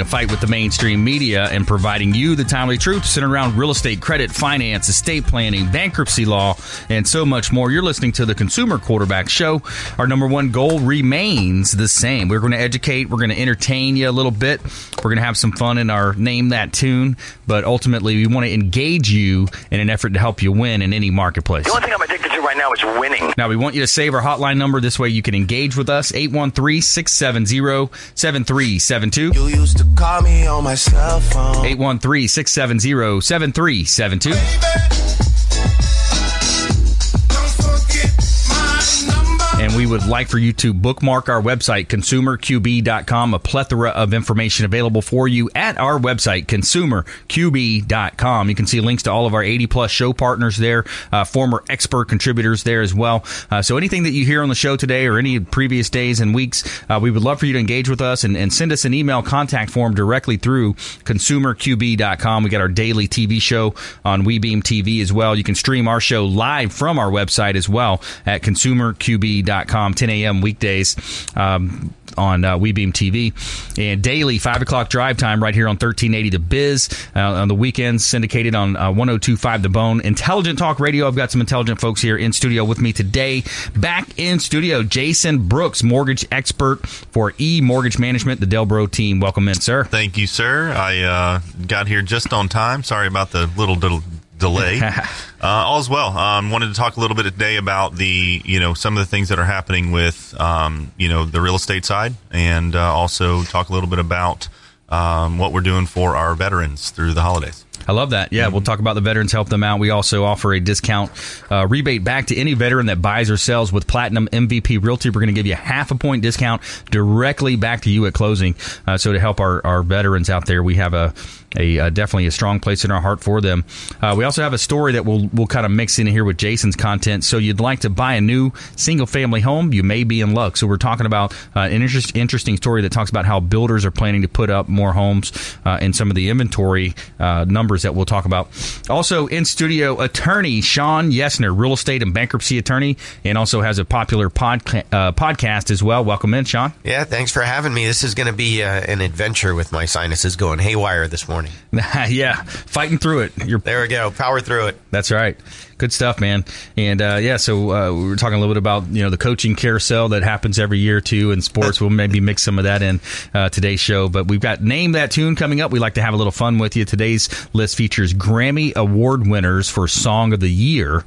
a fight with the mainstream media and providing you the timely truth centered around real estate, credit, finance, estate planning, bankruptcy law, and so much more. You're listening to the Consumer Quarterback Show. Our number one goal remains the same. We're going to educate, we're going to entertain you a little bit, we're going to have some fun in our Name That Tune, but ultimately we want to engage you in an effort to help you win in any marketplace. The only thing I'm addicted to right now is winning. Now, we want you to save our hotline number. This way you can engage with us. 813 670 7372. You used to call me on my cell phone. 813 670 7372. We would like for you to bookmark our website, consumerqb.com. A plethora of information available for you at our website, consumerqb.com. You can see links to all of our 80 plus show partners there, uh, former expert contributors there as well. Uh, so anything that you hear on the show today or any previous days and weeks, uh, we would love for you to engage with us and, and send us an email contact form directly through consumerqb.com. We got our daily TV show on WeBeam TV as well. You can stream our show live from our website as well at consumerqb.com. 10 a.m. weekdays. Um, on uh, WeBeam TV and daily five o'clock drive time right here on 1380 The Biz uh, on the weekends syndicated on uh, 1025 The Bone Intelligent Talk Radio. I've got some intelligent folks here in studio with me today. Back in studio, Jason Brooks, mortgage expert for E Mortgage Management, the Delbro team. Welcome in, sir. Thank you, sir. I uh, got here just on time. Sorry about the little del- delay. uh, all's well. Um, wanted to talk a little bit today about the, you know, some of the things that are happening with, um, you know, the real estate side, and uh, also talk a little bit about um, what we're doing for our veterans through the holidays. I love that. Yeah, we'll talk about the veterans, help them out. We also offer a discount uh, rebate back to any veteran that buys or sells with Platinum MVP Realty. We're going to give you a half a point discount directly back to you at closing. Uh, so to help our, our veterans out there, we have a a uh, definitely a strong place in our heart for them. Uh, we also have a story that we'll we'll kind of mix in here with Jason's content. So you'd like to buy a new single family home, you may be in luck. So we're talking about uh, an interest, interesting story that talks about how builders are planning to put up more homes uh, and some of the inventory uh, numbers that we'll talk about. Also in studio, attorney Shawn Yesner, real estate and bankruptcy attorney, and also has a popular podca- uh, podcast as well. Welcome in, Shawn. Yeah, thanks for having me. This is going to be an adventure with my sinuses going haywire this morning morning. yeah, fighting through it. You're, there we go. Power through it. That's right. Good stuff, man. And uh, yeah, so uh, we were talking a little bit about you know the coaching carousel that happens every year too in sports. we'll maybe mix some of that in uh, today's show. But we've got name that tune coming up. We like to have a little fun with you. Today's list features Grammy Award winners for Song of the Year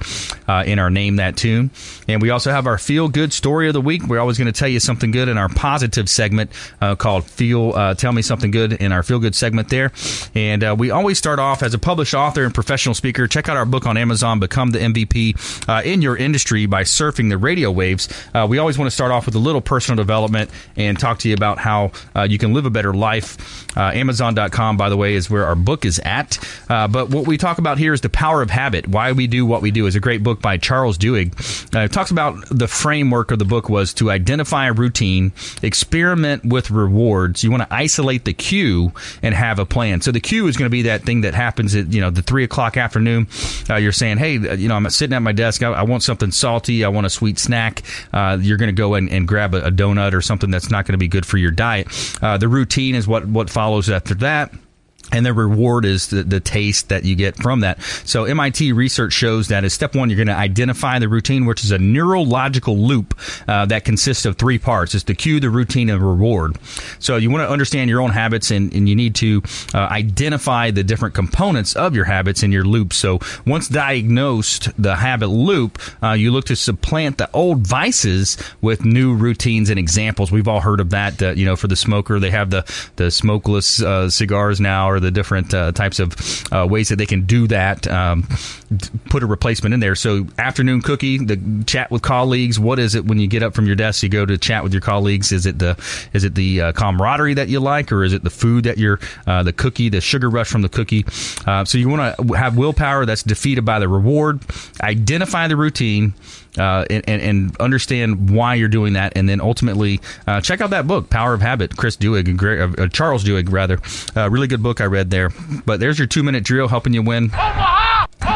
uh, in our name that tune, and we also have our feel good story of the week. We're always going to tell you something good in our positive segment uh, called Feel uh, Tell Me Something Good in our feel good segment there. And we always start off as a published author and professional speaker. Check out our book on Amazon. Become become the MVP uh, in your industry by surfing the radio waves. Uh, we always want to start off with a little personal development and talk to you about how uh, you can live a better life. Uh, Amazon.com, by the way, is where our book is at. Uh, but what we talk about here is the power of habit. Why we do what we do is a great book by Charles Duhigg. it talks about the framework of the book was to identify a routine, experiment with rewards. You want to isolate the cue and have a plan. So the cue is going to be that thing that happens at you know the three o'clock afternoon. you're saying, hey, you know, I'm sitting at my desk. I, I want something salty. I want a sweet snack. Uh, you're going to go and, and grab a, a, donut or something that's not going to be good for your diet. Uh, the routine is what what follows after that and the reward is the, the taste that you get from that. So MIT research shows that as step one, you're going to identify the routine, which is a neurological loop uh, that consists of three parts. It's the cue, the routine, and reward. So you want to understand your own habits, and, and you need to uh, identify the different components of your habits and your loop. So once diagnosed the habit loop, uh, you look to supplant the old vices with new routines and examples. We've all heard of that. you know, for the smoker, they have the the smokeless uh, cigars now, or the different uh, types of uh, ways that they can do that. Um, put a replacement in there. So afternoon cookie, the chat with colleagues. What is it when you get up from your desk? You go to chat with your colleagues. Is it the is it the uh, camaraderie that you like, or is it the food that you're uh, the cookie, the sugar rush from the cookie? Uh, so you want to have willpower that's defeated by the reward. Identify the routine. Uh, and, and, understand why you're doing that, and then ultimately uh, check out that book, Power of Habit, Chris Duhigg, uh, Charles Duhigg, rather. Uh, really good book I read there. But there's your two minute drill helping you win.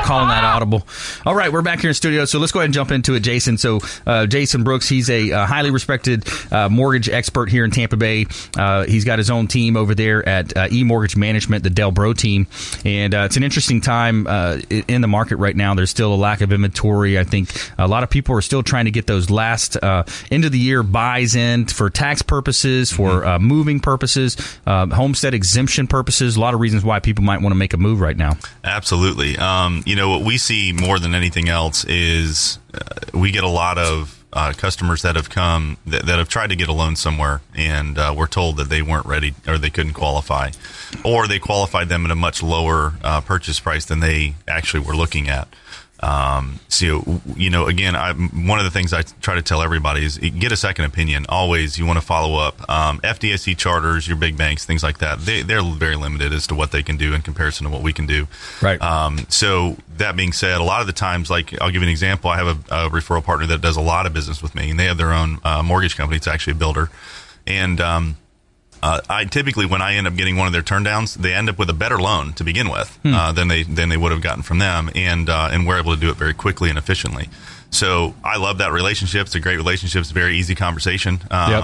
Calling that audible. All right, we're back here in studio, so let's go ahead and jump into it, Jason. So, uh, Jason Brooks, he's a uh, highly respected uh, mortgage expert here in Tampa Bay. Uh, he's got his own team over there at uh, E Mortgage Management, the Del Bro team, and uh, it's an interesting time in the market right now. There's still a lack of inventory. I think a lot of people are still trying to get those last end of the year buys in for tax purposes, for mm-hmm. moving purposes, homestead exemption purposes. A lot of reasons why people might want to make a move right now. Absolutely. Um, you know, what we see more than anything else is uh, we get a lot of uh, customers that have come that, that, have tried to get a loan somewhere and uh, were told that they weren't ready or they couldn't qualify, or they qualified them at a much lower uh, purchase price than they actually were looking at. Um, so, you know, again, I, one of the things I try to tell everybody is get a second opinion. Always, you want to follow up. Um, FDIC charters, your big banks, things like that, they, they're very limited as to what they can do in comparison to what we can do. Right. Um, so, that being said, a lot of the times, like I'll give you an example. I have a, a referral partner that does a lot of business with me, and they have their own uh, mortgage company. It's actually a builder. And, um, uh, I typically, when I end up getting one of their turndowns, they end up with a better loan to begin with hmm. uh, than they than they would have gotten from them, and uh, and we're able to do it very quickly and efficiently. So I love that relationship. It's a great relationship. It's a very easy conversation. Um, yep.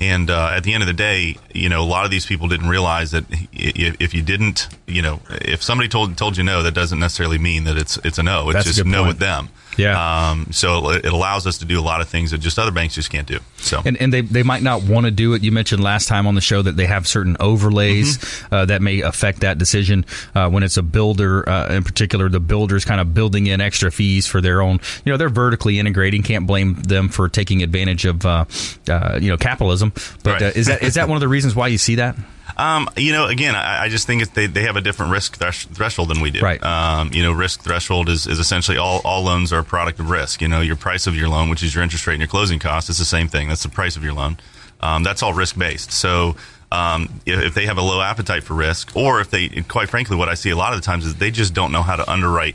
And uh, at the end of the day, you know, a lot of these people didn't realize that if, if, you didn't, you know, if somebody told told you no, that doesn't necessarily mean that it's it's a no. It's That's just no with them. Yeah. Um, so it allows us to do a lot of things that just other banks just can't do. So and, and they, they might not want to do it. You mentioned last time on the show that they have certain overlays mm-hmm. uh, that may affect that decision. Uh, when it's a builder, uh, in particular, the builders kind of building in extra fees for their own. You know, they're vertically integrating. Can't blame them for taking advantage of uh, uh, you know capitalism. But right. Uh, is that is that one of the reasons why you see that? Um, you know, again, I, I just think they, they have a different risk thresh- threshold than we do. Right. Um, you know, risk threshold is, is essentially all, all loans are a product of risk. You know, your price of your loan, which is your interest rate and your closing cost, it's the same thing. That's the price of your loan. Um, that's all risk based. So, um, if, if, they have a low appetite for risk, or if they, quite frankly, what I see a lot of the times is they just don't know how to underwrite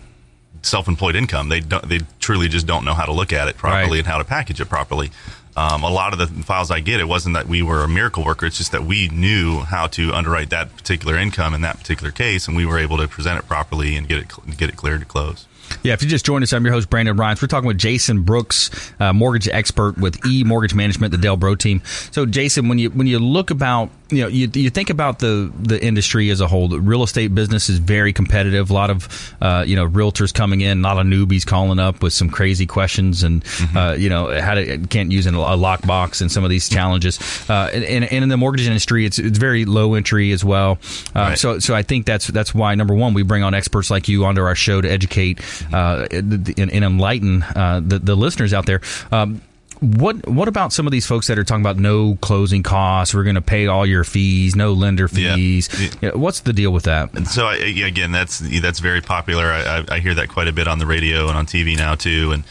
self-employed income. They don't, they truly just don't know how to look at it properly right. and how to package it properly. Um, a lot of the files I get, it wasn't that we were a miracle worker. It's just that we knew how to underwrite that particular income in that particular case, and we were able to present it properly and get it get it cleared to close. Yeah, if you just joined us, I'm your host, Brandon Rhymes. We're talking with Jason Brooks, uh, mortgage expert with E Mortgage Management, the Del Bro team. So, Jason, when you when you look about you know you, you think about the the industry as a whole, the real estate business is very competitive. A lot of uh, you know realtors coming in, a lot of newbies calling up with some crazy questions, and mm-hmm. uh, you know how to can't use a lockbox and some of these challenges. Uh, and, and, in the mortgage industry, it's it's very low entry as well. Uh, right. So so I think that's that's why number one we bring on experts like you onto our show to educate uh, and, and, enlighten uh, the, the listeners out there. Um, what what about some of these folks that are talking about no closing costs? We're going to pay all your fees, no lender fees. Yeah. Yeah, what's the deal with that? And so I, again, that's that's very popular. I, I, hear that quite a bit on the radio and on TV now too. And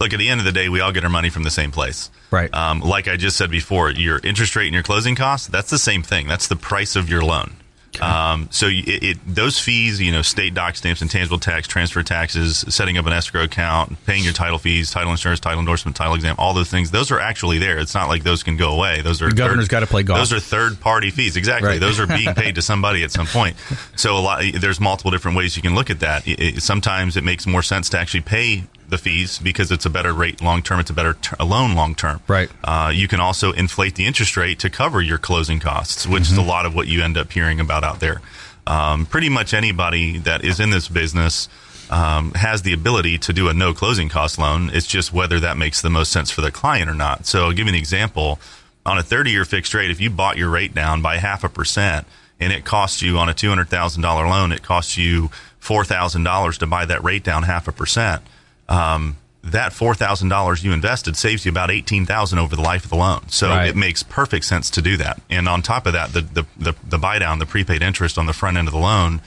look, at the end of the day, we all get our money from the same place. Right. Um, like I just said before, your interest rate and your closing costs, that's the same thing. That's the price of your loan. Um, so it, it, those fees, you know, state doc stamps, intangible tax, transfer taxes, setting up an escrow account, paying your title fees, title insurance, title endorsement, title exam, all those things, those are actually there. It's not like those can go away. Those are the governor's got to play golf. Those are third party fees. Exactly. Right. Those are being paid to somebody at some point. So a lot, there's multiple different ways you can look at that. It, sometimes it makes more sense to actually pay the fees because it's a better rate long term. It's a better ter- loan long term. Right. Uh, you can also inflate the interest rate to cover your closing costs, which mm-hmm. is a lot of what you end up hearing about out there. Um, pretty much anybody that is in this business um, has the ability to do a no closing cost loan. It's just whether that makes the most sense for the client or not. So, I'll give you an example. On a 30 year fixed rate, if you bought your rate down by half a percent and it costs you on a $200,000 loan, it costs you $4,000 to buy that rate down half a percent. Um, that four thousand dollars you invested saves you about eighteen thousand over the life of the loan. So right. it makes perfect sense to do that. And on top of that, the the the, the buy down, the prepaid interest on the front end of the loan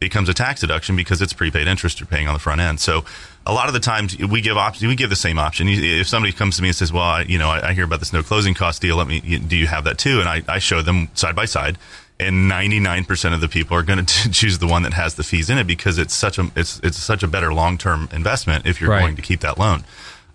becomes a tax deduction because it's prepaid interest you're paying on the front end. So a lot of the times we give options, we give the same option. If somebody comes to me and says, well, I, you know, I, I hear about this no closing cost deal. Let me, do you have that too? And I, I show them side by side and 99% of the people are going to choose the one that has the fees in it because it's such a, it's, it's such a better long-term investment if you're Right. going to keep that loan.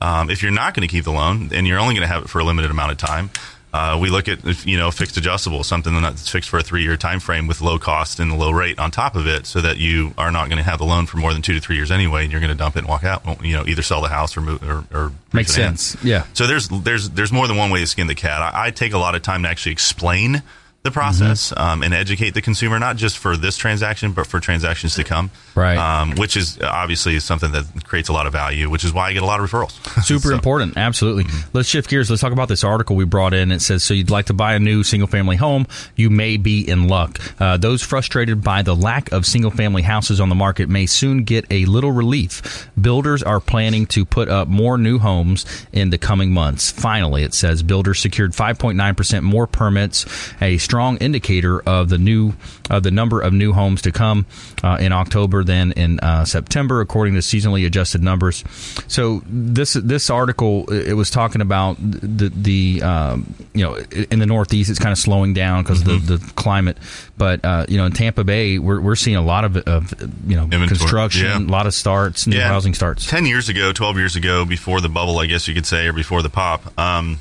Um, if you're not going to keep the loan and you're only going to have it for a limited amount of time, uh, we look at you know fixed adjustable, something that's fixed for a three year time frame with low cost and low rate on top of it, so that you are not going to have the loan for more than two to three years anyway, and you're going to dump it and walk out. You know, either sell the house or move or, or Makes sense. Yeah. So there's there's there's more than one way to skin the cat. I, I take a lot of time to actually explain the process Mm-hmm. um, and educate the consumer, not just for this transaction, but for transactions to come. Right. Um, which is obviously something that creates a lot of value, which is why I get a lot of referrals. Super So- important. Absolutely. Let's shift gears. Let's talk about this article we brought in. It says, so you'd like to buy a new single family home, you may be in luck. Uh, those frustrated by the lack of single family houses on the market may soon get a little relief. Builders are planning to put up more new homes in the coming months. Finally, it says builders secured 5.9% more permits, a strong indicator of the new of the number of new homes to come uh, in October than in uh, September, according to seasonally adjusted numbers. So this this article it was talking about the the um, you know in the Northeast it's kind of slowing down because of the, the climate, but uh, you know in Tampa Bay we're, we're seeing a lot of, of you know Inventory, construction, yeah. a lot of starts, new housing starts. 10 years ago, 12 years ago, before the bubble, I guess you could say, or before the pop, um,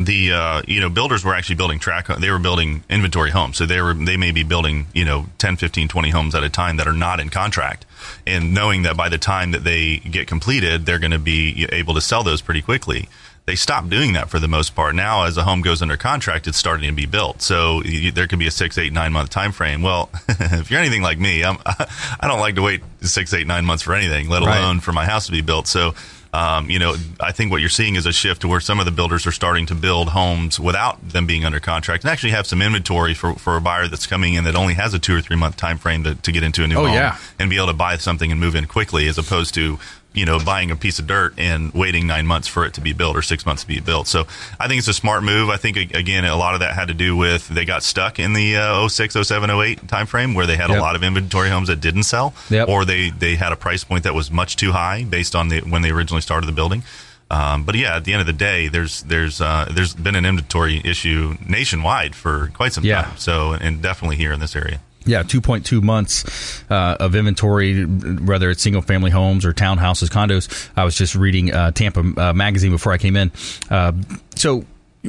the uh, you know builders were actually building track they were building inventory homes. So they were they may be building you know 10 15 20 homes at a time that are not in contract. And knowing that by the time that they get completed they're going to be able to sell those pretty quickly. They stopped doing that for the most part. Now as a home goes under contract it's starting to be built. So you, there could be a six eight nine month time frame well if you're anything like me I'm, i don't like to wait six eight nine months for anything let Right. alone for my house to be built. So um, you know, I think what you're seeing is a shift to where some of the builders are starting to build homes without them being under contract and actually have some inventory for, for a buyer that's coming in that only has a two or three month time frame to, to get into a new Oh, home yeah. and be able to buy something and move in quickly as opposed to you know buying a piece of dirt and waiting nine months for it to be built or six months to be built so i think it's a smart move i think again a lot of that had to do with they got stuck in the uh, 06 07 08 time frame where they had Yep. a lot of inventory homes that didn't sell Yep. or they they had a price point that was much too high based on the when they originally started the building um, but yeah, at the end of the day, there's there's uh, there's been an inventory issue nationwide for quite some Yeah. time. So and definitely here in this area. Yeah, 2.2 months uh, of inventory, whether it's single family homes or townhouses, condos. I was just reading uh, Tampa uh, Magazine before I came in. Uh, so.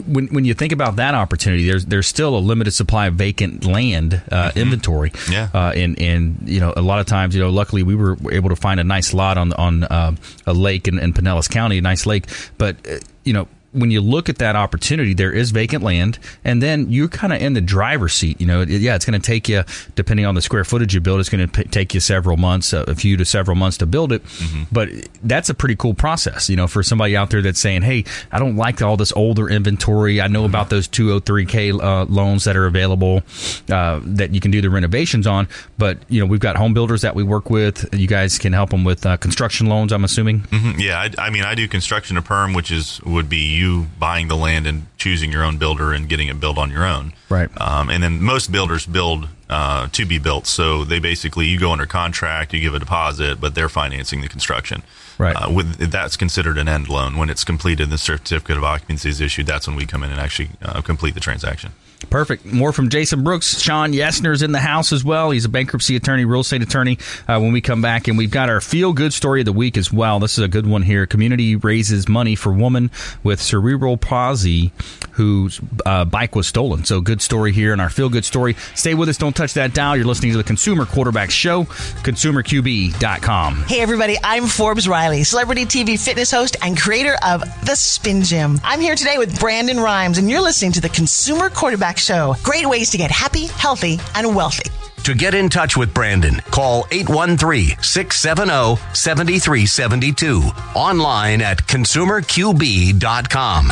When, when you think about that opportunity, there's there's still a limited supply of vacant land uh, inventory. Yeah. Uh, and and you know a lot of times you know luckily we were able to find a nice lot on on uh, a lake in, in Pinellas County, a nice lake. But uh, you know when you look at that opportunity, there is vacant land, and then you're kind of in the driver's seat. You know, yeah, it's going to take you, depending on the square footage you build, it's going to p- take you several months, uh, a few to several months to build it. But that's a pretty cool process, you know, for somebody out there that's saying, "Hey, I don't like all this older inventory. I know about those 203k uh, loans that are available uh, that you can do the renovations on, but you know, we've got home builders that we work with. You guys can help them with uh, construction loans. I'm assuming. Mhm. Yeah, I, I mean, I do construction to perm, which is would be you buying the land and choosing your own builder and getting it built on your own. Right. Um, and then most builders build uh, to be built, so they basically you go under contract, you give a deposit, but they're financing the construction. Right. Uh, with that's considered an end loan when it's completed. The certificate of occupancy is issued. That's when we come in and actually uh, complete the transaction. Perfect. More from Jason Brooks. Shawn Yesner's in the house as well. He's a bankruptcy attorney, real estate attorney. Uh, when we come back, and we've got our feel good story of the week as well. This is a good one here. Community raises money for woman with cerebral palsy whose uh, bike was stolen. So good story here in our feel good story. Stay with us. Don't touch that dial. You're listening to the Consumer Quarterback Show, consumerqb.com. Hey everybody, I'm Forbes Riley, celebrity TV fitness host and creator of The Spin Gym. I'm here today with Brandon Rhymes, and you're listening to the Consumer Quarterback Show. Great ways to get happy, healthy, and wealthy. To get in touch with Brandon, call 813 670 7372. Online at consumerqb.com.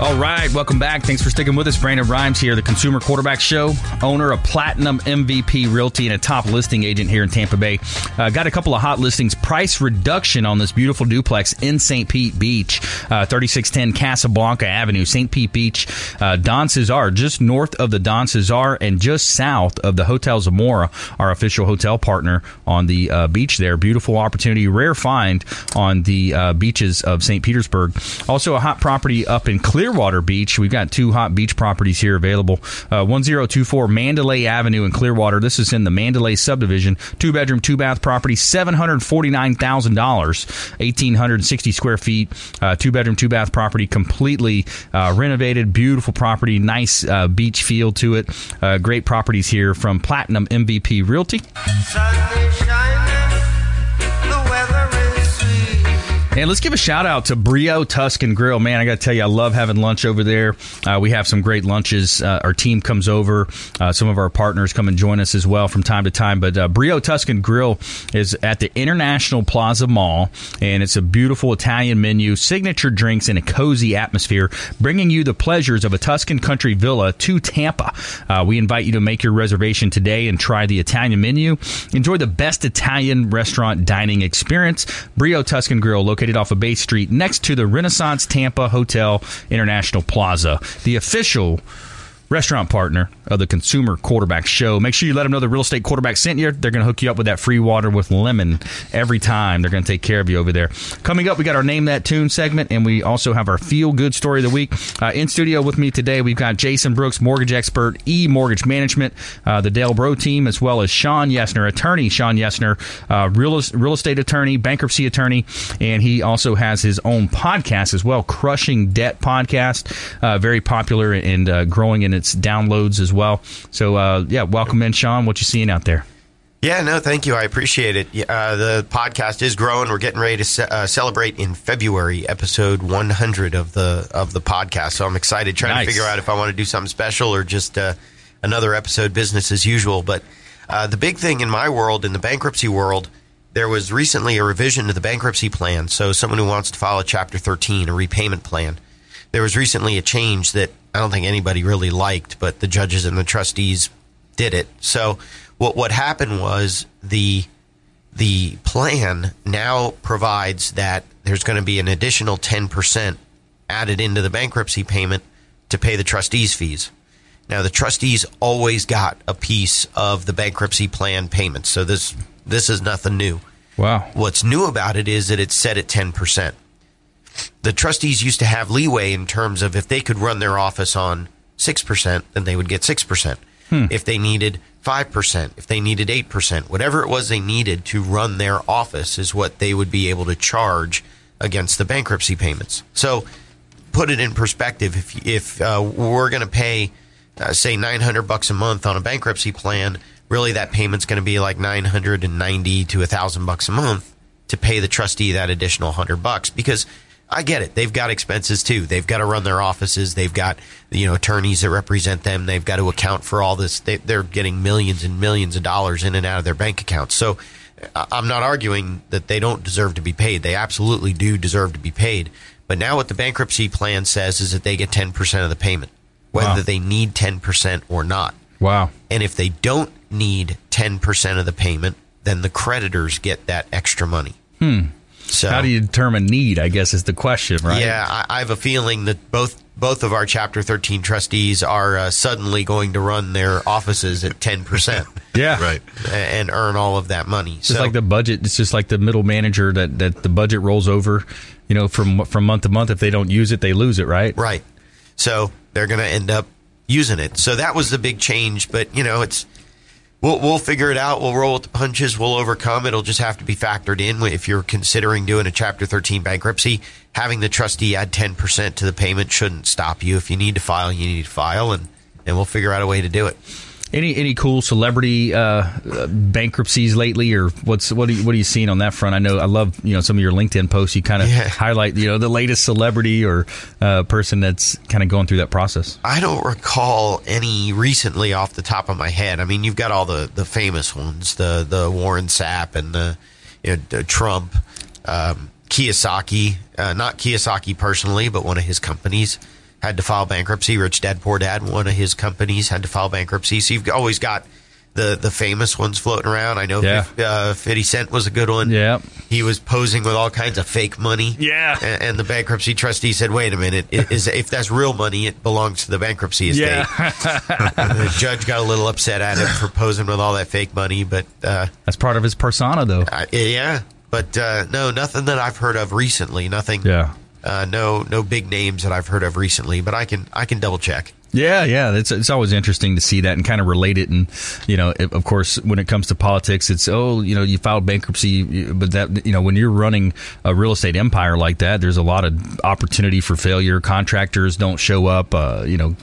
All right, welcome back. Thanks for sticking with us. Brandon Rhymes here, the Consumer Quarterback Show, owner of Platinum MVP Realty and a top listing agent here in Tampa Bay. Uh, got a couple of hot listings. Price reduction on this beautiful duplex in St. Pete Beach, uh, 3610 Casablanca Avenue, St. Pete Beach, uh, Don Cesar, just north of the Don Cesar and just south of the Hotel Zamora, our official hotel partner on the uh, beach there. Beautiful opportunity, rare find on the uh, beaches of St. Petersburg. Also, a hot property up in Clear Clearwater Beach. We've got two hot beach properties here available. Uh, 1024 Mandalay Avenue in Clearwater. This is in the Mandalay subdivision. Two bedroom, two bath property, $749,000, 1,860 square feet. Uh, two bedroom, two bath property, completely uh, renovated, beautiful property, nice uh, beach feel to it. Uh, great properties here from Platinum MVP Realty. And let's give a shout out to Brio Tuscan Grill. Man, I got to tell you, I love having lunch over there. Uh, we have some great lunches. Uh, our team comes over. Uh, some of our partners come and join us as well from time to time. But uh, Brio Tuscan Grill is at the International Plaza Mall, and it's a beautiful Italian menu, signature drinks, and a cozy atmosphere, bringing you the pleasures of a Tuscan country villa to Tampa. Uh, we invite you to make your reservation today and try the Italian menu. Enjoy the best Italian restaurant dining experience. Brio Tuscan Grill, located located off of Bay Street next to the Renaissance Tampa Hotel International Plaza. The official restaurant partner of the Consumer Quarterback Show. Make sure you let them know the real estate quarterback sent you. They're going to hook you up with that free water with lemon every time. They're going to take care of you over there. Coming up, we got our Name That Tune segment, and we also have our Feel Good Story of the Week. Uh, in studio with me today, we've got Jason Brooks, mortgage expert, E Mortgage Management, uh, the Dale Bro team, as well as Shawn Yesner, attorney Shawn Yesner, uh, real, real estate attorney, bankruptcy attorney, and he also has his own podcast as well, Crushing Debt Podcast, uh, very popular and uh, growing in its downloads as well. So, uh, yeah, welcome in, Shawn. What you seeing out there? Yeah, no, thank you. I appreciate it. Uh, the podcast is growing. We're getting ready to ce- uh, celebrate in February, episode 100 of the of the podcast. So I'm excited, trying Nice. to figure out if I want to do something special or just uh, another episode, business as usual. But uh, the big thing in my world, in the bankruptcy world, there was recently a revision to the bankruptcy plan. So someone who wants to file a Chapter 13, a repayment plan, there was recently a change that I don't think anybody really liked, but the judges and the trustees did it. So what what happened was the the plan now provides that there's going to be an additional 10% added into the bankruptcy payment to pay the trustees fees. Now the trustees always got a piece of the bankruptcy plan payments. So this this is nothing new. Wow. What's new about it is that it's set at 10%. The trustees used to have leeway in terms of if they could run their office on 6%, then they would get 6%. If they needed 5%, if they needed 8%, whatever it was they needed to run their office is what they would be able to charge against the bankruptcy payments. So put it in perspective. If, if uh, we're going to pay, uh, say, 900 bucks a month on a bankruptcy plan, really that payment's going to be like 990 to 1000 bucks a month to pay the trustee that additional 100 bucks because I get it. They've got expenses too. They've got to run their offices. They've got, you know, attorneys that represent them. They've got to account for all this. They, they're getting millions and millions of dollars in and out of their bank accounts. So I'm not arguing that they don't deserve to be paid. They absolutely do deserve to be paid. But now what the bankruptcy plan says is that they get 10% of the payment, whether Wow. they need 10% or not. Wow. And if they don't need 10% of the payment, then the creditors get that extra money. Hmm. So How do you determine need? I guess is the question, right? yeah, I, I have a feeling that both both of our Chapter 13 trustees are uh, suddenly going to run their offices at 10% Yeah. Right. and earn all of that money. It's just like the budget. It's just like the middle manager that, that the budget rolls over, you know, from from month to month. If they don't use it, they lose it, right? Right. So they're going to end up using it. So that was the big change. But you know, it's we'll we'll figure it out. We'll roll with the punches. We'll overcome. It'll just have to be factored in if you're considering doing a Chapter 13 bankruptcy. Having the trustee add 10 percent to the payment shouldn't stop you. If you need to file, you need to file, and and we'll figure out a way to do it. Any any cool celebrity uh, uh, bankruptcies lately, or what's what are you, what are you seeing on that front? I know I love you know some of your LinkedIn posts. You kind of Yeah. highlight you know the latest celebrity or uh, person that's kind of going through that process. I don't recall any recently off the top of my head. I mean, you've got all the, the famous ones, the the Warren Sapp and the, you know, the Trump, um, Kiyosaki. Uh, not Kiyosaki personally, but one of his companies had to file bankruptcy. Rich Dad Poor Dad, one of his companies had to file bankruptcy. So you've always got the the famous ones floating around. I know Yeah. uh, Fifty Cent was a good one. Yeah. he was posing with all kinds of fake money. Yeah. and, and the bankruptcy trustee said, "Wait a minute, it, is if that's real money, it belongs to the bankruptcy estate." the judge got a little upset at him for posing with all that fake money, but uh, That's part of his persona, though. I, yeah, but uh, no, nothing that I've heard of recently. Nothing. Yeah. Uh, no, no big names that I've heard of recently, but I can I can double check. Yeah, yeah, it's it's always interesting to see that and kind of relate it. And you know, if, of course, when it comes to politics, it's oh, you know, you filed bankruptcy, but that you know, when you're running a real estate empire like that, there's a lot of opportunity for failure. Contractors don't show up. Uh, you know,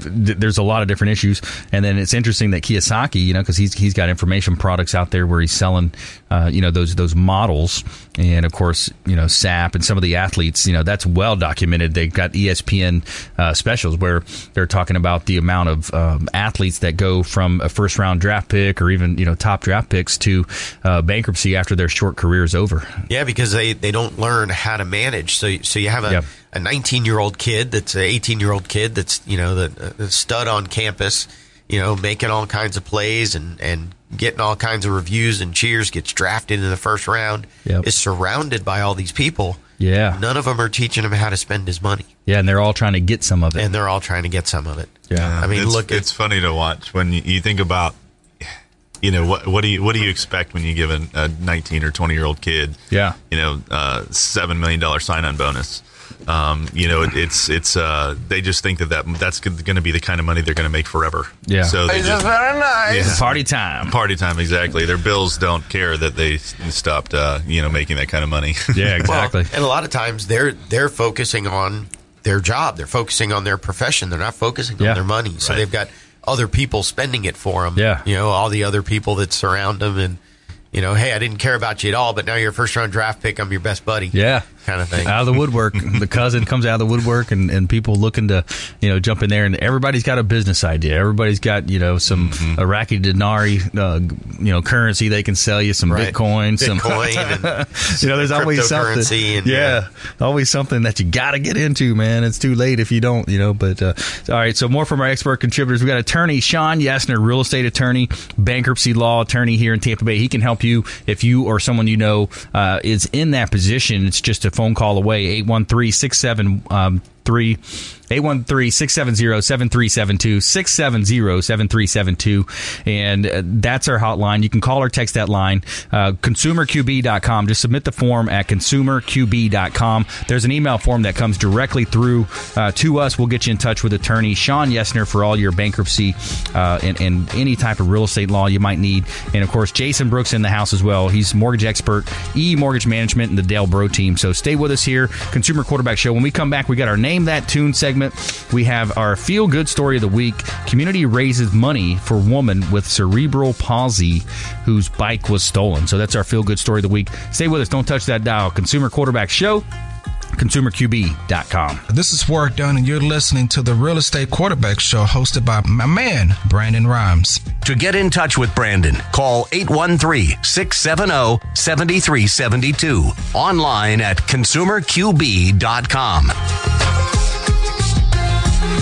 th- there's a lot of different issues. And then it's interesting that Kiyosaki, you know, because he's he's got information products out there where he's selling, uh, you know, those those models, and of course, you know, Sapp and some of the athletes, you know, that's well documented. They've got ESPN uh, specials where they're talking about the amount of um, athletes that go from a first round draft pick or even you know top draft picks to uh, bankruptcy after their short career is over. Yeah, because they, they don't learn how to manage. So so you have a Yep. a 19 year old kid that's an 18 year old kid that's you know the, the stud on campus, you know making all kinds of plays and and getting all kinds of reviews and cheers. Gets drafted in the first round. Yep. Is surrounded by all these people. Yeah. None of them are teaching him how to spend his money, Yeah, and they're all trying to get some of it. and they're all trying to get some of it. Yeah. I mean, it's, look, at, it's funny to watch when you, you think about, you know, what what do you what do you expect when you give a, a 19 or 20 year old kid, Yeah. you know, uh, seven million dollar sign on bonus. Um, you know, it, it's it's uh, they just think that, that that's going to be the kind of money they're going to make forever. Yeah. So they just, very nice. yeah. Party time. Party time, exactly. Their bills don't care that they stopped, uh, you know, making that kind of money. Yeah, well, exactly. and a lot of times they're they're focusing on their job. They're focusing on their profession. They're not focusing Yeah. on their money. So Right. they've got other people spending it for them. Yeah. you know, all the other people that surround them, and you know, hey, I didn't care about you at all, but now you're a first round draft pick. I'm your best buddy. Yeah. Kind of thing. Out of the woodwork, the cousin comes out of the woodwork, and, and people looking to, you know, jump in there. And everybody's got a business idea. Everybody's got, you know, some Mm-hmm. Iraqi dinari, uh, you know, currency they can sell you, some Right. Bitcoin, some, Bitcoin and you know, there's always something. and- yeah, always something that you got to get into, man. It's too late if you don't, you know. But uh, all right, so more from our expert contributors. We got attorney Shawn Yesner, real estate attorney, bankruptcy law attorney here in Tampa Bay. He can help you if you or someone you know uh, is in that position. It's just a phone call away. 813-67 813-670-7372 670-7372 and uh, that's our hotline. You can call or text that line uh, consumerqb.com just submit the form at consumerqb.com there's an email form that comes directly through uh, to us. We'll get you in touch with attorney shawn yesner for all your bankruptcy uh, and, and any type of real estate law you might need. And of course jason brooks in the house as well. He's mortgage expert e mortgage management and the dale bro team. So stay with us here consumer quarterback show. When we come back we got our name that tune segment we have our feel good story of the week community raises money for woman with cerebral palsy whose bike was stolen so that's our feel good story of the week stay with us don't touch that dial consumer quarterback show consumerqb.com This is Warrick Dunn, and you're listening to the Real Estate Quarterback Show hosted by my man, Brandon Rhymes. To get in touch with Brandon, call 813-670-7372. Online at consumerqb.com.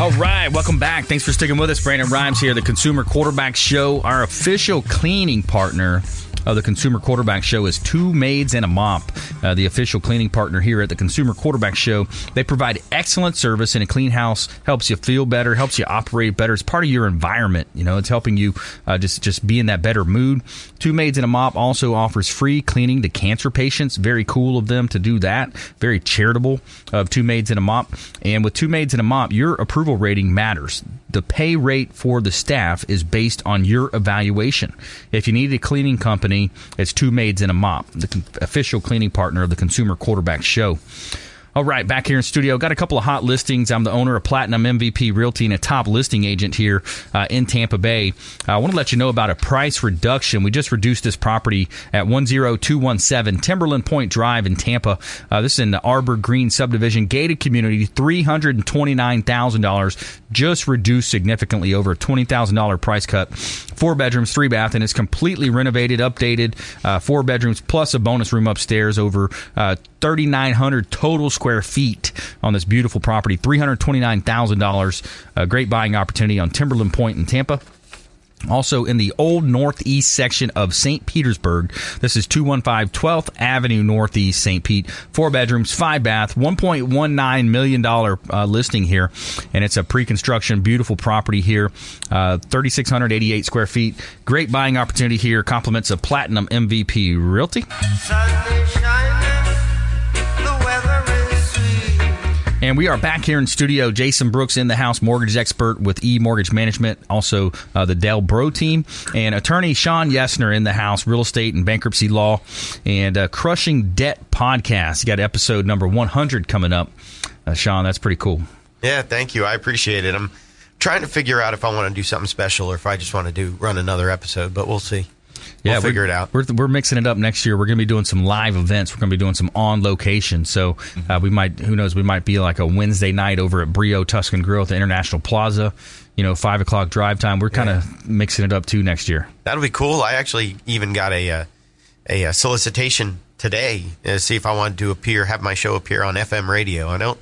All right, welcome back. Thanks for sticking with us. Brandon Rhymes here, the Consumer Quarterback Show, our official cleaning partner of the Consumer Quarterback Show is Two Maids and a Mop, uh, the official cleaning partner here at the Consumer Quarterback Show. They provide excellent service, and a clean house helps you feel better, helps you operate better. It's part of your environment. You know, it's helping you uh, just just be in that better mood. Two Maids and a Mop also offers free cleaning to cancer patients. Very cool of them to do that. Very charitable of Two Maids and a Mop. And with Two Maids and a Mop, your approval rating matters. The pay rate for the staff is based on your evaluation. If you need a cleaning company, it's Two Maids and a Mop, the official cleaning partner of the Consumer Quarterback Show. All right, back here in studio, got a couple of hot listings. I'm the owner of Platinum MVP Realty and a top listing agent here uh, in Tampa Bay. Uh, I want to let you know about a price reduction. We just reduced this property at 10217 Timberland Point Drive in Tampa. Uh, this is in the Arbor Green subdivision, gated community, $329,000, just reduced significantly over a $20,000 price cut. Four bedrooms, three bath, and it's completely renovated, updated. Uh, four bedrooms plus a bonus room upstairs, over uh, 3,900 total square feet on this beautiful property. $329,000. A great buying opportunity on Timberland Point in Tampa. Also in the old northeast section of St. Petersburg. This is 215 12th Avenue Northeast, St. Pete. Four bedrooms, five bath, $1.19 million uh, listing here. And it's a pre construction, beautiful property here. Uh, 3,688 square feet. Great buying opportunity here. Compliments of Platinum MVP Realty. And we are back here in studio. Jason Brooks in the house, mortgage expert with E Mortgage Management, also uh, the Del Bro team, and attorney Shawn Yesner in the house, real estate and bankruptcy law, and uh, Crushing Debt podcast. You got episode number 100 coming up. Uh, Shawn, that's pretty cool. Yeah, thank you. I appreciate it. I'm trying to figure out if I want to do something special or if I just want to do run another episode, but we'll see. We'll yeah, figure it out. We're, we're mixing it up next year. We're going to be doing some live events. We're going to be doing some on location. So uh, we might, who knows, we might be like a Wednesday night over at Brio Tuscan Grill at the International Plaza. You know, five o'clock drive time. We're kind of yeah. mixing it up too next year. That'll be cool. I actually even got a uh, a, a solicitation today to see if I wanted to appear, have my show appear on FM radio. I don't.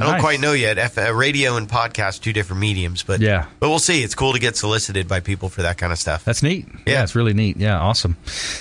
I don't Nice. quite know yet. F- uh, radio and podcast, two different mediums, but Yeah. but we'll see. It's cool to get solicited by people for that kind of stuff. That's neat. Yeah, Yeah. it's really neat. Yeah, awesome.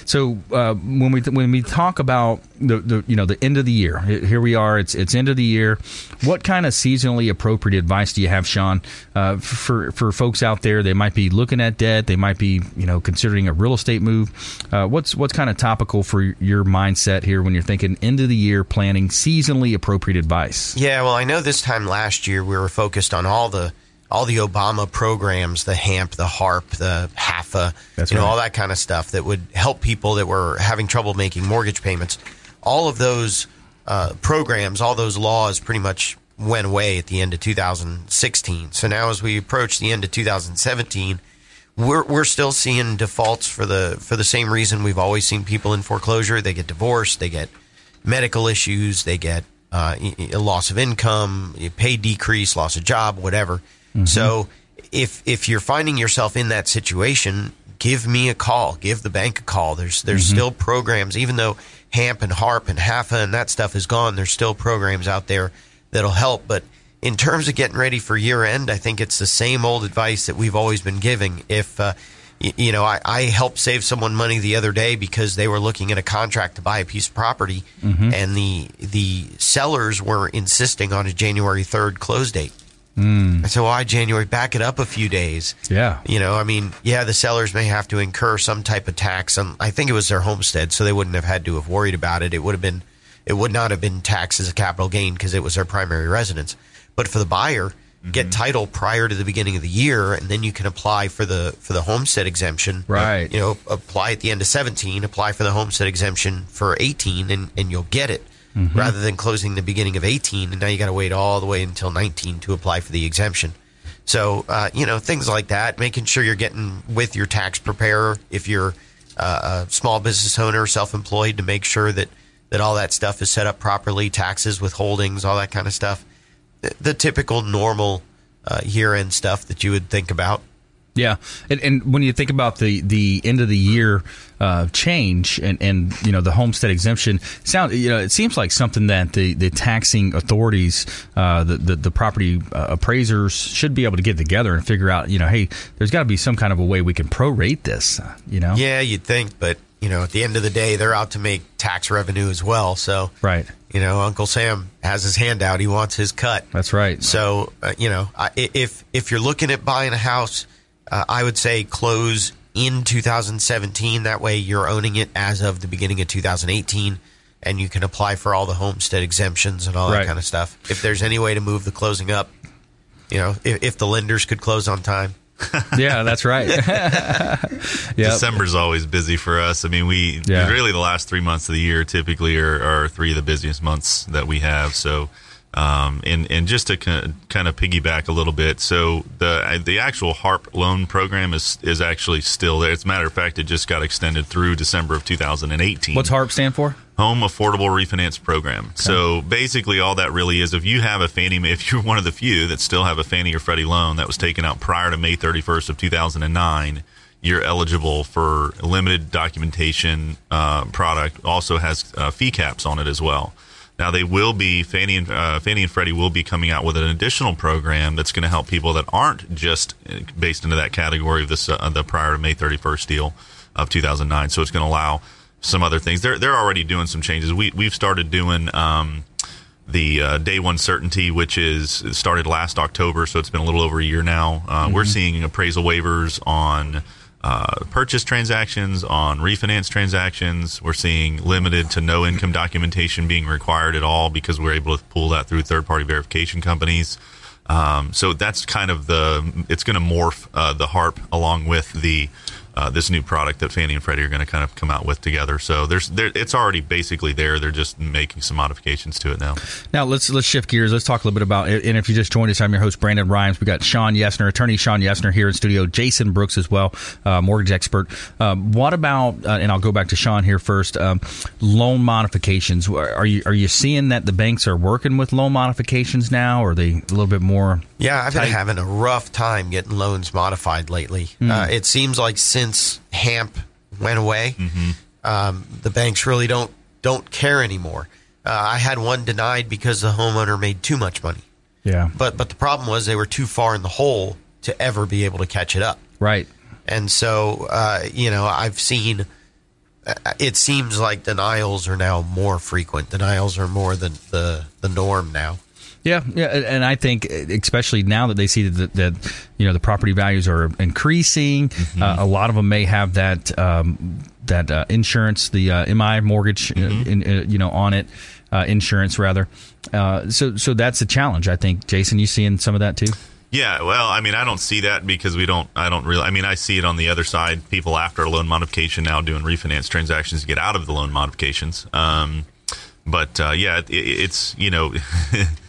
So uh, when we when we talk about the, the you know the end of the year, here we are. It's it's end of the year. What kind of seasonally appropriate advice do you have, Shawn, uh, for for folks out there? They might be looking at debt. They might be you know considering a real estate move. Uh, what's what's kind of topical for your mindset here when you're thinking end of the year planning, seasonally appropriate advice? Yeah, well, I know this time last year we were focused on all the all the Obama programs, the HAMP, the HARP, the HAFA, That's you know, right. all that kind of stuff that would help people that were having trouble making mortgage payments. All of those uh, programs, all those laws, pretty much went away at the end of 2016. So now, as we approach the end of 2017, we're we're still seeing defaults for the for the same reason we've always seen people in foreclosure. They get divorced, they get medical issues, they get uh, a loss of income, pay decrease, loss of job, whatever. So if if you're finding yourself in that situation, give me a call, give the bank a call. There's there's still programs, even though HAMP and HARP and HAFA and that stuff is gone. There's still programs out there that'll help, but in terms of getting ready for year end, I think it's the same old advice that we've always been giving. If uh, you know, I, I helped save someone money the other day because they were looking at a contract to buy a piece of property, mm-hmm. and the the sellers were insisting on a January third close date. Mm. I said, "Why January? Back it up a few days." Yeah. You know, I mean, yeah, the sellers may have to incur some type of tax. On, I think it was their homestead, so they wouldn't have had to have worried about it. It would have been, it would not have been taxed as a capital gain because it was their primary residence. But for the buyer, get title prior to the beginning of the year, and then you can apply for the for the homestead exemption. Right. You know, apply at the end of seventeen, apply for the homestead exemption for eighteen, and and you'll get it. Rather than closing the beginning of 18, and now you got to wait all the way until 19 to apply for the exemption. So, uh, you know, things like that, making sure you're getting with your tax preparer if you're uh, a small business owner, self employed, to make sure that, that all that stuff is set up properly, taxes, withholdings, all that kind of stuff. The, typical normal uh, year end stuff that you would think about. Yeah, and, and when you think about the, the end of the year uh, change and, and you know the homestead exemption, sound you know it seems like something that the, the taxing authorities, uh, the, the the property uh, appraisers should be able to get together and figure out you know hey there's got to be some kind of a way we can prorate this you know Yeah, you'd think, but you know, at the end of the day, they're out to make tax revenue as well. So, Right. you know, Uncle Sam has his hand out; he wants his cut. That's right. So, uh, you know, I- if if you're looking at buying a house, uh, I would say close in 2017. That way, you're owning it as of the beginning of 2018, and you can apply for all the homestead exemptions and all that kind of stuff. If there's any way to move the closing up, you know, if, if the lenders could close on time. yeah, that's right. yeah. December's always busy for us. I mean, we Yeah. really the last three months of the year typically are, are three of the busiest months that we have. So, um, and and just to kind of piggyback a little bit, so the the actual HARP loan program is is actually still there. As a matter of fact, it just got extended through December of 2018. What's HARP stand for? Home Affordable Refinance Program. So basically, all that really is if you have a Fannie, if you're one of the few that still have a Fannie or Freddie loan that was taken out prior to May 31st of 2009, you're eligible for limited documentation uh, product. Also has uh, fee caps on it as well. Now they will be Fannie and uh, Fannie and Freddie will be coming out with an additional program that's going to help people that aren't just uh, based into that category of this uh, the prior to May 31st deal of 2009. So it's going to allow some other things. They're they're already doing some changes. We we've started doing um, the uh, day one certainty, which is started last October, so it's been a little over a year now. Uh, We're seeing appraisal waivers on. Uh, purchase transactions on refinance transactions. We're seeing limited to no income documentation being required at all because we're able to pull that through third party verification companies. Um, so that's kind of the it's going to morph uh, the HARP along with the uh, this new product that Fannie and Freddie are going to kind of come out with together. So there's there, it's already basically there. They're just making some modifications to it now. Now let's let's shift gears. Let's talk a little bit about. And if you just joined us, I'm your host Brandon Rhimes. We got Shawn Yesner, attorney Shawn Yesner here in studio. Jason Brooks as well, uh, mortgage expert. Um, what about? Uh, and I'll go back to Shawn here first. Um, loan modifications. Are you are you seeing that the banks are working with loan modifications now? Or are they a little bit more? Yeah, I've been having a rough time getting loans modified lately. Uh, it seems like since HAMP went away, um, the banks really don't don't care anymore. Uh, I had one denied because the homeowner made too much money, Yeah. but but the problem was they were too far in the hole to ever be able to catch it up. Right. And so, uh, you know, I've seen. uh, It seems like denials are now more frequent. Denials are more than the the norm now. Yeah, yeah, and I think especially now that they see that, that you know the property values are increasing, uh, a lot of them may have that um, that uh, insurance, the uh, MI mortgage, uh, in, uh, you know, on it, uh, insurance rather. Uh, so, so that's a challenge. I think, Jason, you seeing some of that too? Yeah, well, I mean, I don't see that because we don't. I don't really. I mean, I see it on the other side. People after a loan modification now doing refinance transactions to get out of the loan modifications. Um, but uh, yeah, it, it's you know,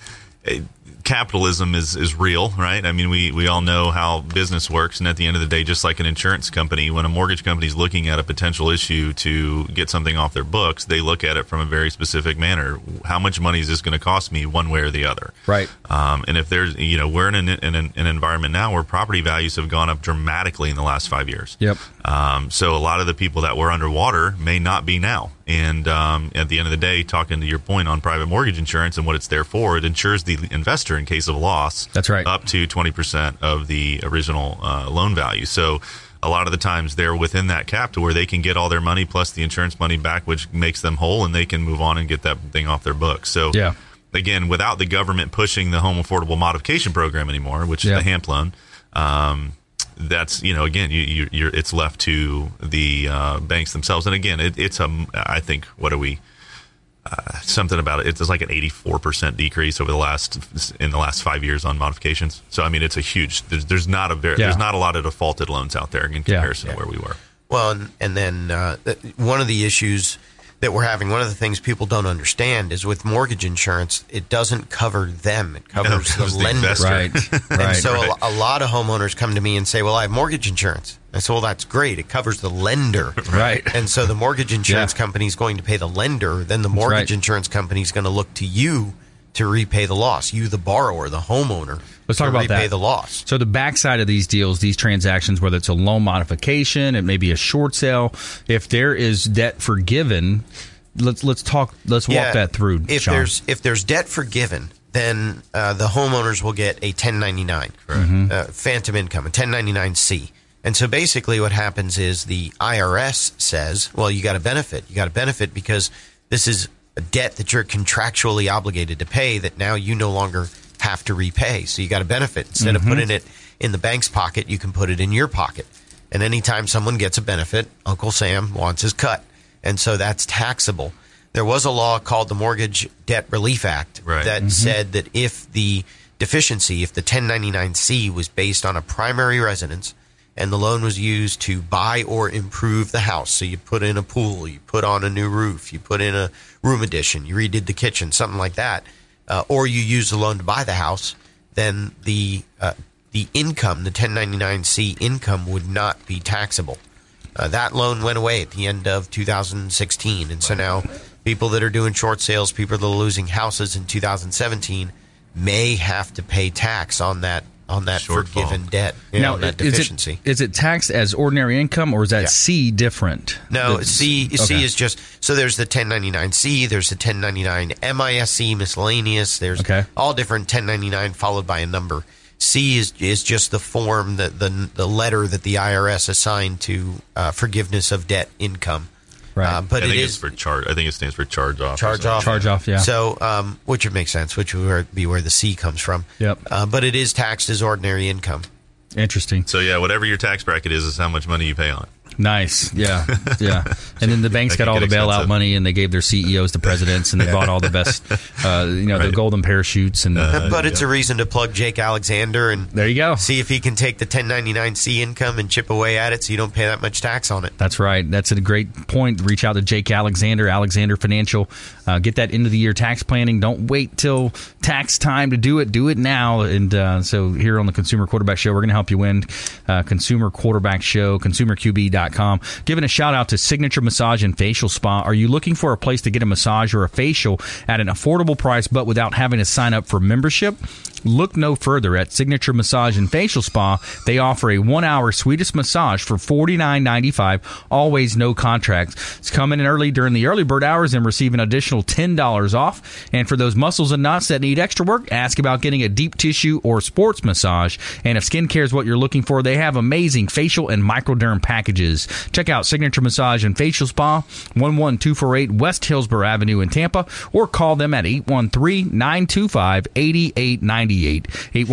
capitalism is is real, right? I mean, we we all know how business works, and at the end of the day, just like an insurance company, when a mortgage company is looking at a potential issue to get something off their books, they look at it from a very specific manner. How much money is this going to cost me, one way or the other? Right. Um, and if there's, you know, we're in an, in an, an environment now where property values have gone up dramatically in the last five years. Yep. Um, so a lot of the people that were underwater may not be now. And um, at the end of the day, talking to your point on private mortgage insurance and what it's there for, it insures the investor in case of loss. That's right. Up to twenty percent of the original uh, loan value. So. A lot of the times they're within that cap to where they can get all their money plus the insurance money back, which makes them whole, and they can move on and get that thing off their books. So, Yeah. again, without the government pushing the home affordable modification program anymore, which Yeah. is the HAMP loan, um, that's you know again you, you you're it's left to the uh, banks themselves. And again, it, it's a I think what are we uh, something about it? It's like an 84 percent decrease over the last in the last five years on modifications. So I mean, it's a huge. There's, there's not a very Yeah. there's not a lot of defaulted loans out there in comparison to where we were. Well, and, and then uh, one of the issues that we're having, one of the things people don't understand is with mortgage insurance, it doesn't cover them; it covers No, it the the lender. investor. Right. And right. so Right. a, a lot of homeowners come to me and say, "Well, I have mortgage insurance." I say, "Well, that's great. It covers the lender." Right. And so the mortgage insurance Yeah. company is going to pay the lender. Then the mortgage right. insurance company is going to look to you to repay the loss. You, the borrower, the homeowner. Let's talk to about repay that. the loss. So the backside of these deals, these transactions, whether it's a loan modification, it may be a short sale. If there is debt forgiven, let's let's talk. Let's walk that through. If Shawn. there's if there's debt forgiven, then uh, the homeowners will get a 1099, Mm-hmm. uh, phantom income, a 1099 C. And so basically what happens is the IRS says, well, you got a benefit. You got a benefit because this is a debt that you're contractually obligated to pay that now you no longer have to repay. So you got a benefit. Instead Mm-hmm. of putting it in the bank's pocket, you can put it in your pocket. And anytime someone gets a benefit, Uncle Sam wants his cut. And so that's taxable. There was a law called the Mortgage Debt Relief Act Right. that said that if the deficiency, if the 1099C was based on a primary residence and the loan was used to buy or improve the house, so you put in a pool, you put on a new roof, you put in a room addition, you redid the kitchen, something like that, uh, or you use the loan to buy the house, then the uh, the income, the 1099C income, would not be taxable. Uh, that loan went away at the end of 2016, and so now people that are doing short sales, people that are losing houses in 2017, may have to pay tax on that on that Shortfall. forgiven debt, you now, know, that is deficiency. it is it taxed as ordinary income or is that Yeah. C different? No, The- C C okay. is just so there's the 1099C, there's the 1099 MISC miscellaneous, there's Okay. all different 1099 followed by a number. C is is just the form that the the letter that the IRS assigned to uh, forgiveness of debt income. Right. Uh, but I think is it's for charge. I think it stands for charge off. charge off. Charge off, yeah. So, um, which would make sense, which would be where the C comes from. Yep. Uh, but it is taxed as ordinary income. Interesting. So yeah, whatever your tax bracket is, is how much money you pay on it. Nice. Yeah. Yeah. And then the banks got all the bailout expensive. money and they gave their CEOs to presidents and they bought all the best, uh, you know, the golden parachutes. And but it's a reason to plug Jake Alexander and there you go. see if he can take the 1099C income and chip away at it so you don't pay that much tax on it. That's right. That's a great point. Reach out to Jake Alexander, Alexander Financial. Uh, get that end of the year tax planning. Don't wait till tax time to do it. Do it now. And uh, so here on the Consumer Quarterback Show, we're going to help you win. Uh, Consumer Quarterback Show, consumerqb.com. Giving a shout out to Signature Massage and Facial Spa. Are you looking for a place to get a massage or a facial at an affordable price, but without having to sign up for membership? Look no further at Signature Massage and Facial Spa. They offer a one-hour Swedish massage for $49.95. Always no contracts. It's coming in early during the early bird hours and receive an additional $10 off. And for those muscles and knots that need extra work, ask about getting a deep tissue or sports massage. And if skincare is what you're looking for, they have amazing facial and microderm packages. Check out Signature Massage and Facial Spa, 11248 West Hillsborough Avenue in Tampa, or call them at 813-925-8898.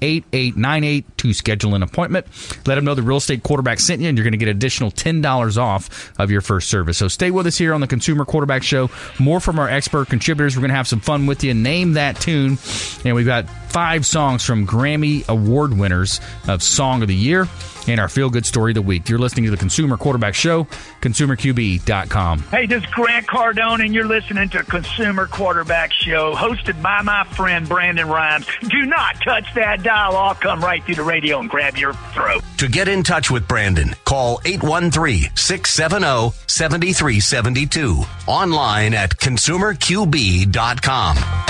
813-925-8898 to schedule an appointment. Let them know the real estate quarterback sent you, and you're going to get additional $10 off of your first service. So stay with us here on the Consumer Quarterback Show. More from our expert contributors. We're going to have some fun with you. Name that tune. And we've got five songs from Grammy Award winners of Song of the Year and our feel good story of the week. You're listening to the Consumer Quarterback Show, consumerqb.com. Hey, this is Grant Cardone, and you're listening to Consumer Quarterback Show, hosted by my friend Brandon Rhimes. Do not touch that dial. I'll come right through the radio and grab your throat. To get in touch with Brandon, call 813 670 7372. Online at consumerqb.com.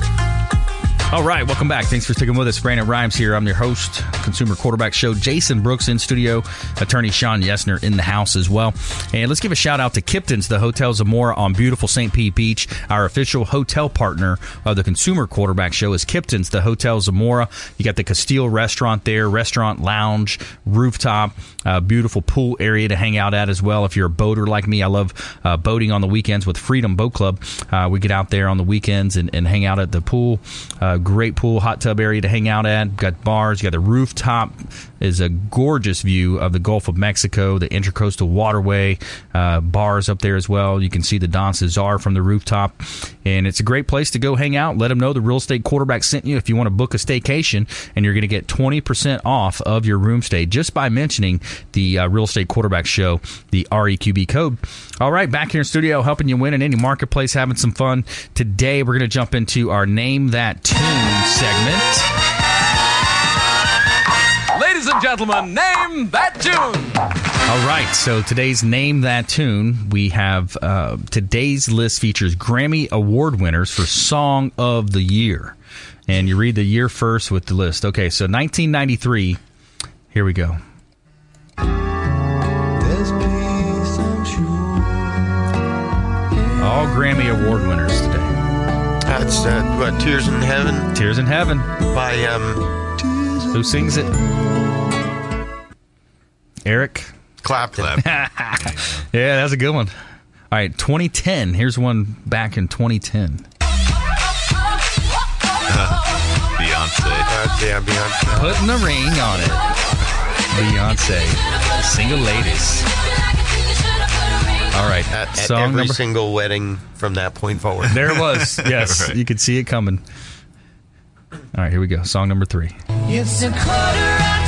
All right, welcome back. Thanks for sticking with us. Brandon Rhimes here. I'm your host, Consumer Quarterback Show. Jason Brooks in studio, attorney Shawn Yesner in the house as well. And let's give a shout out to Kipton's, the Hotel Zamora on beautiful St. Pete Beach. Our official hotel partner of the Consumer Quarterback Show is Kipton's, the Hotel Zamora. You got the Castile restaurant there, restaurant, lounge, rooftop, uh, beautiful pool area to hang out at as well. If you're a boater like me, I love uh, boating on the weekends with Freedom Boat Club. Uh, we get out there on the weekends and, and hang out at the pool. Great pool, hot tub area to hang out at. Got bars. You got the rooftop. Is a gorgeous view of the Gulf of Mexico, the Intercoastal Waterway. Uh, bars up there as well. You can see the Don Cesar from the rooftop, and it's a great place to go hang out. Let them know the real estate quarterback sent you if you want to book a staycation, and you're going to get 20% off of your room stay just by mentioning the uh, real estate quarterback show, the REQB code. All right, back here in studio, helping you win in any marketplace, having some fun. Today, we're going to jump into our Name That Tune segment. And gentlemen, name that tune. All right, so today's Name That Tune, we have uh, today's list features Grammy Award winners for Song of the Year. And you read the year first with the list. Okay, so 1993, here we go. All Grammy Award winners today. That's uh, what Tears in Heaven Tears in Heaven. by um, Who sings it? Eric? Clap, clap. Yeah, that's a good one. All right, 2010. Here's one back in 2010. Beyonce. Uh, yeah, Beyonce. Putting the ring on it. Beyonce. Single ladies. All right. At, at song every number. single wedding from that point forward. There it was. Yes. Right. You could see it coming. All right, here we go. Song number three. It's a quarter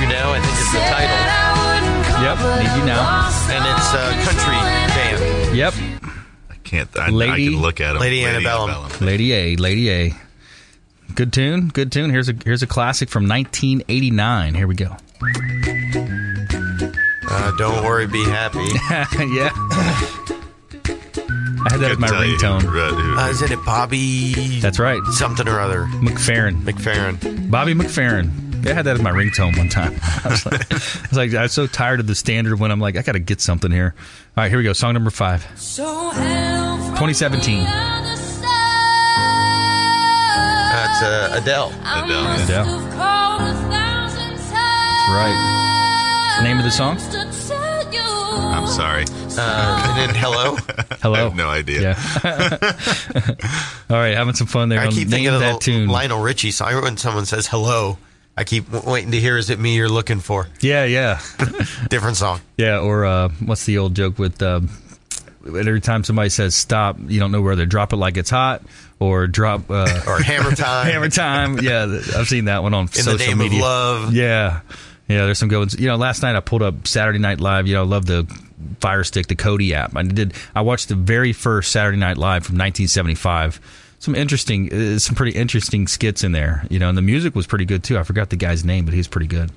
You Now. I think it's the title. I wouldn't call, Yep, Need You I Now. And it's a country control and I band. Yep. I can't. I, I Lady- can look at him. Lady Antebellum. Lady A. Lady A. Good tune. Good tune. Here's a here's a classic from 1989. Here we go. Uh, don't worry, be happy. yeah. I had that as my Couldn't tell you ringtone. who- who- Uh, isn't it Bobby That's right. something or other? McFerrin. McFerrin. Bobby McFerrin. Yeah, I had that as my ringtone one time. I was like, I was, like, I was so tired of the standard when I'm like, I got to get something here. All right, here we go. Song number five. So hell 2017. the other side. That's uh, Adele. I Adele, must yeah. have called a thousand times right. Name of the song? to tell you. I'm sorry. Uh, and then Hello. Hello. I have no idea. Yeah. All right, having some fun there. I on keep thinking of that the tune. Lionel Richie song. When someone says hello, I keep waiting to hear, is it me you're looking for? Yeah, yeah, Different song. yeah. Or uh, what's the old joke with um, every time somebody says stop, you don't know whether drop it like it's hot or drop uh, Or Hammer Time. hammer time. Yeah, I've seen that one on In social the name media. of love. Yeah, yeah. There's some good ones. You know, last night I pulled up Saturday Night Live. You know, I love the Fire Stick, the Kodi app. I did. I watched the very first Saturday Night Live from 1975. Some interesting, uh, some pretty interesting skits in there. You know, and the music was pretty good too. I forgot the guy's name, but he was pretty good.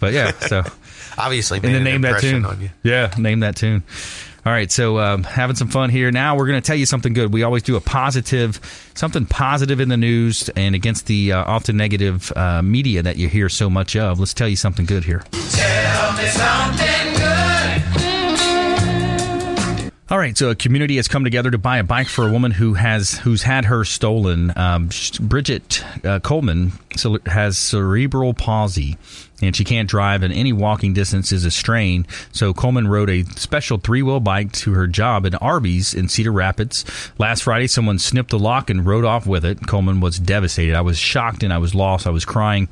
But yeah, so Obviously, and made then an name that tune. on you. Yeah, name that tune. All right, so um, having some fun here. Now we're going to tell you something good. We always do a positive, something positive in the news and against the uh, often negative uh, media that you hear so much of. Let's tell you something good here. All right, so a community has come together to buy a bike for a woman who has who's had her stolen. Um, Bridget uh, Coleman has cerebral palsy, and she can't drive, and any walking distance is a strain. So Coleman rode a special three wheel bike to her job at Arby's in Cedar Rapids last Friday. Someone snipped the lock and rode off with it. Coleman was devastated. I was shocked and I was lost. I was crying,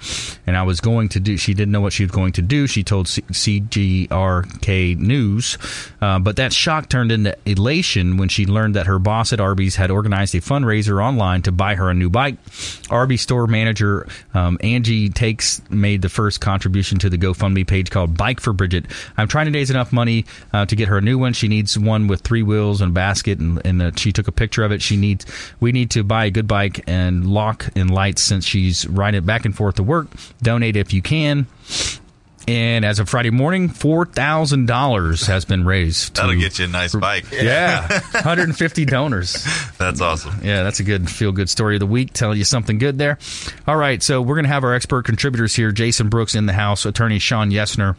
and I was going to do. She didn't know what she was going to do. She told CGRK News, uh, but that shock turned into elation when she learned that her boss at Arby's had organized a fundraiser online to buy her a new bike. Arby's store manager um, Angie Takes made the first contribution to the GoFundMe page called Bike for Bridget. I'm trying to raise enough money uh, to get her a new one. She needs one with three wheels and a basket, and, and uh, she took a picture of it. She needs we need to buy a good bike and lock and lights since she's riding it back and forth to work. Donate if you can. And as of Friday morning, four thousand dollars has been raised. To, That'll get you a nice bike. yeah, 150 donors. That's awesome. Yeah, that's a good feel good story of the week. Telling you something good there. All right, so we're going to have our expert contributors here Jason Brooks in the house, attorney Shawn Yesner.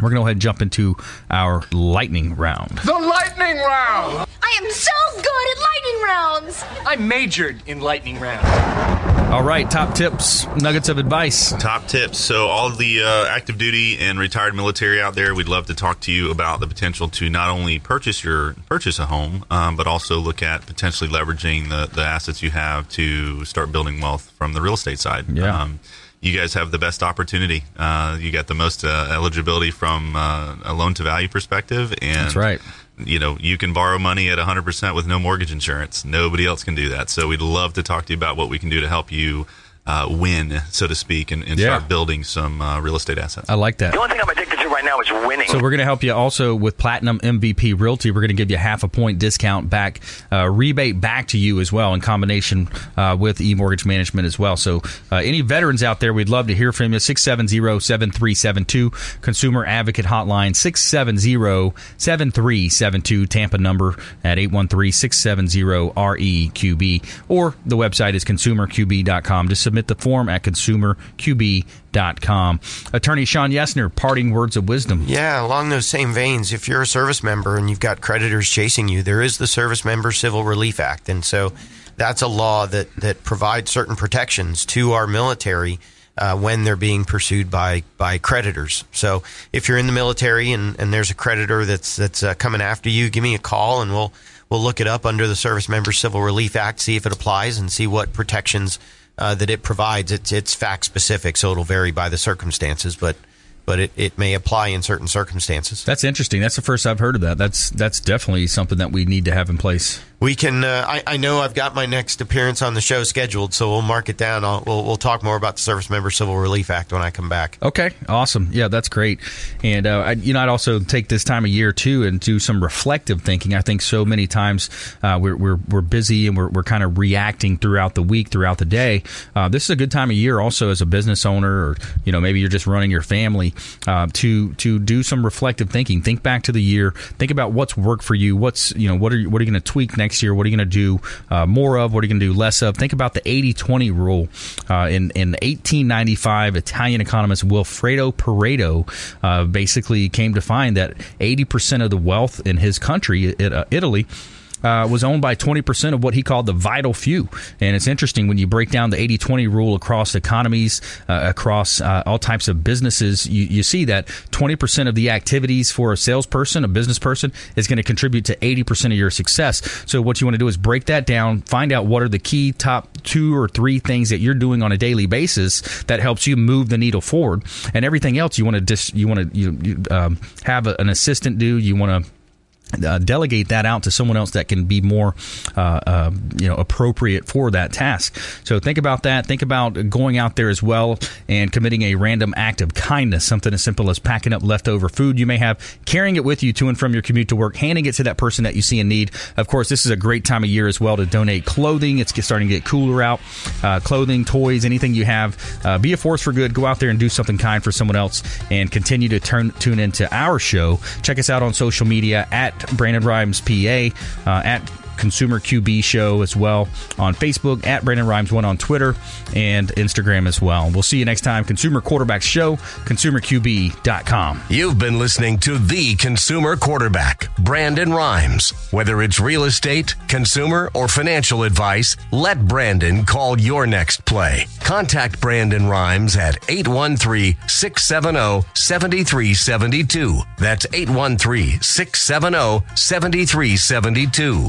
We're going to go ahead and jump into our lightning round. The lightning round. I am so good at lightning rounds. I majored in lightning round. All right, top tips, nuggets of advice. Top tips. So, all the uh, active duty and retired military out there, we'd love to talk to you about the potential to not only purchase your purchase a home, um, but also look at potentially leveraging the, the assets you have to start building wealth from the real estate side. Yeah. Um, you guys have the best opportunity. Uh, you got the most uh, eligibility from uh, a loan to value perspective, and That's right. You know, you can borrow money at 100% with no mortgage insurance. Nobody else can do that. So we'd love to talk to you about what we can do to help you uh, win, so to speak, and, and Yeah. start building some uh, real estate assets. I like that. The only thing I'm addicted to right now is winning. So we're going to help you also with Platinum MVP Realty. We're going to give you half a point discount back, uh, rebate back to you as well in combination uh, with eMortgage Management as well. So uh, any veterans out there, we'd love to hear from you. 670-7372, Consumer Advocate Hotline, 670-7372, Tampa number at 813-670-REQB. Or the website is consumerqb.com. Just submit the form at consumerqb.com. Attorney Shawn Yesner, parting words of wisdom. Yeah, along those same veins, if you're a service member and you've got creditors chasing you, there is the Service Member Civil Relief Act. And so that's a law that, that provides certain protections to our military uh, when they're being pursued by, by creditors. So if you're in the military and, and there's a creditor that's, that's uh, coming after you, give me a call and we'll, we'll look it up under the Service Member Civil Relief Act, see if it applies and see what protections uh, that it provides. It's, it's fact specific, so it'll vary by the circumstances, but but it, it may apply in certain circumstances. That's interesting. That's the first I've heard of that. That's that's definitely something that we need to have in place. We can. Uh, I, I know I've got my next appearance on the show scheduled, so we'll mark it down. I'll, we'll we'll talk more about the Service Member Civil Relief Act when I come back. Okay, awesome. Yeah, that's great. And uh, I, you know, I'd also take this time of year too and do some reflective thinking. I think so many times uh, we're, we're we're busy and we're we're kind of reacting throughout the week, throughout the day. Uh, this is a good time of year also as a business owner, or you know, maybe you're just running your family uh, to to do some reflective thinking. Think back to the year. Think about what's worked for you. What's you know what are you, what are you going to tweak next year? What are you going to do uh, more of? What are you going to do less of? Think about the 80-20 rule. Uh, in in 1895, Italian economist Wilfredo Pareto uh, basically came to find that 80% of the wealth in his country, uh, Italy. Uh, was owned by 20% of what he called the vital few. And it's interesting when you break down the 80 20 rule across economies, uh, across uh, all types of businesses, you, you see that 20% of the activities for a salesperson, a business person, is going to contribute to 80% of your success. So, what you want to do is break that down, find out what are the key top two or three things that you're doing on a daily basis that helps you move the needle forward. And everything else you want to dis- you want to you, you um, have a, an assistant do, you want to uh, delegate that out to someone else that can be more, uh, uh, you know, appropriate for that task. So think about that. Think about going out there as well and committing a random act of kindness. Something as simple as packing up leftover food you may have, carrying it with you to and from your commute to work, handing it to that person that you see in need. Of course, this is a great time of year as well to donate clothing. It's starting to get cooler out. Uh, clothing, toys, anything you have. Uh, be a force for good. Go out there and do something kind for someone else, and continue to turn tune into our show. Check us out on social media at Brandon Rhimes PA, uh, at Consumer QB Show as well on Facebook, at Brandon Rhimes One on Twitter and Instagram as well. We'll see you next time. Consumer Quarterbacks Show, consumerqb.com. You've been listening to the consumer quarterback, Brandon Rhimes. Whether it's real estate, consumer, or financial advice, let Brandon call your next play. Contact Brandon Rhimes at 813 670 7372. That's 813 670 7372.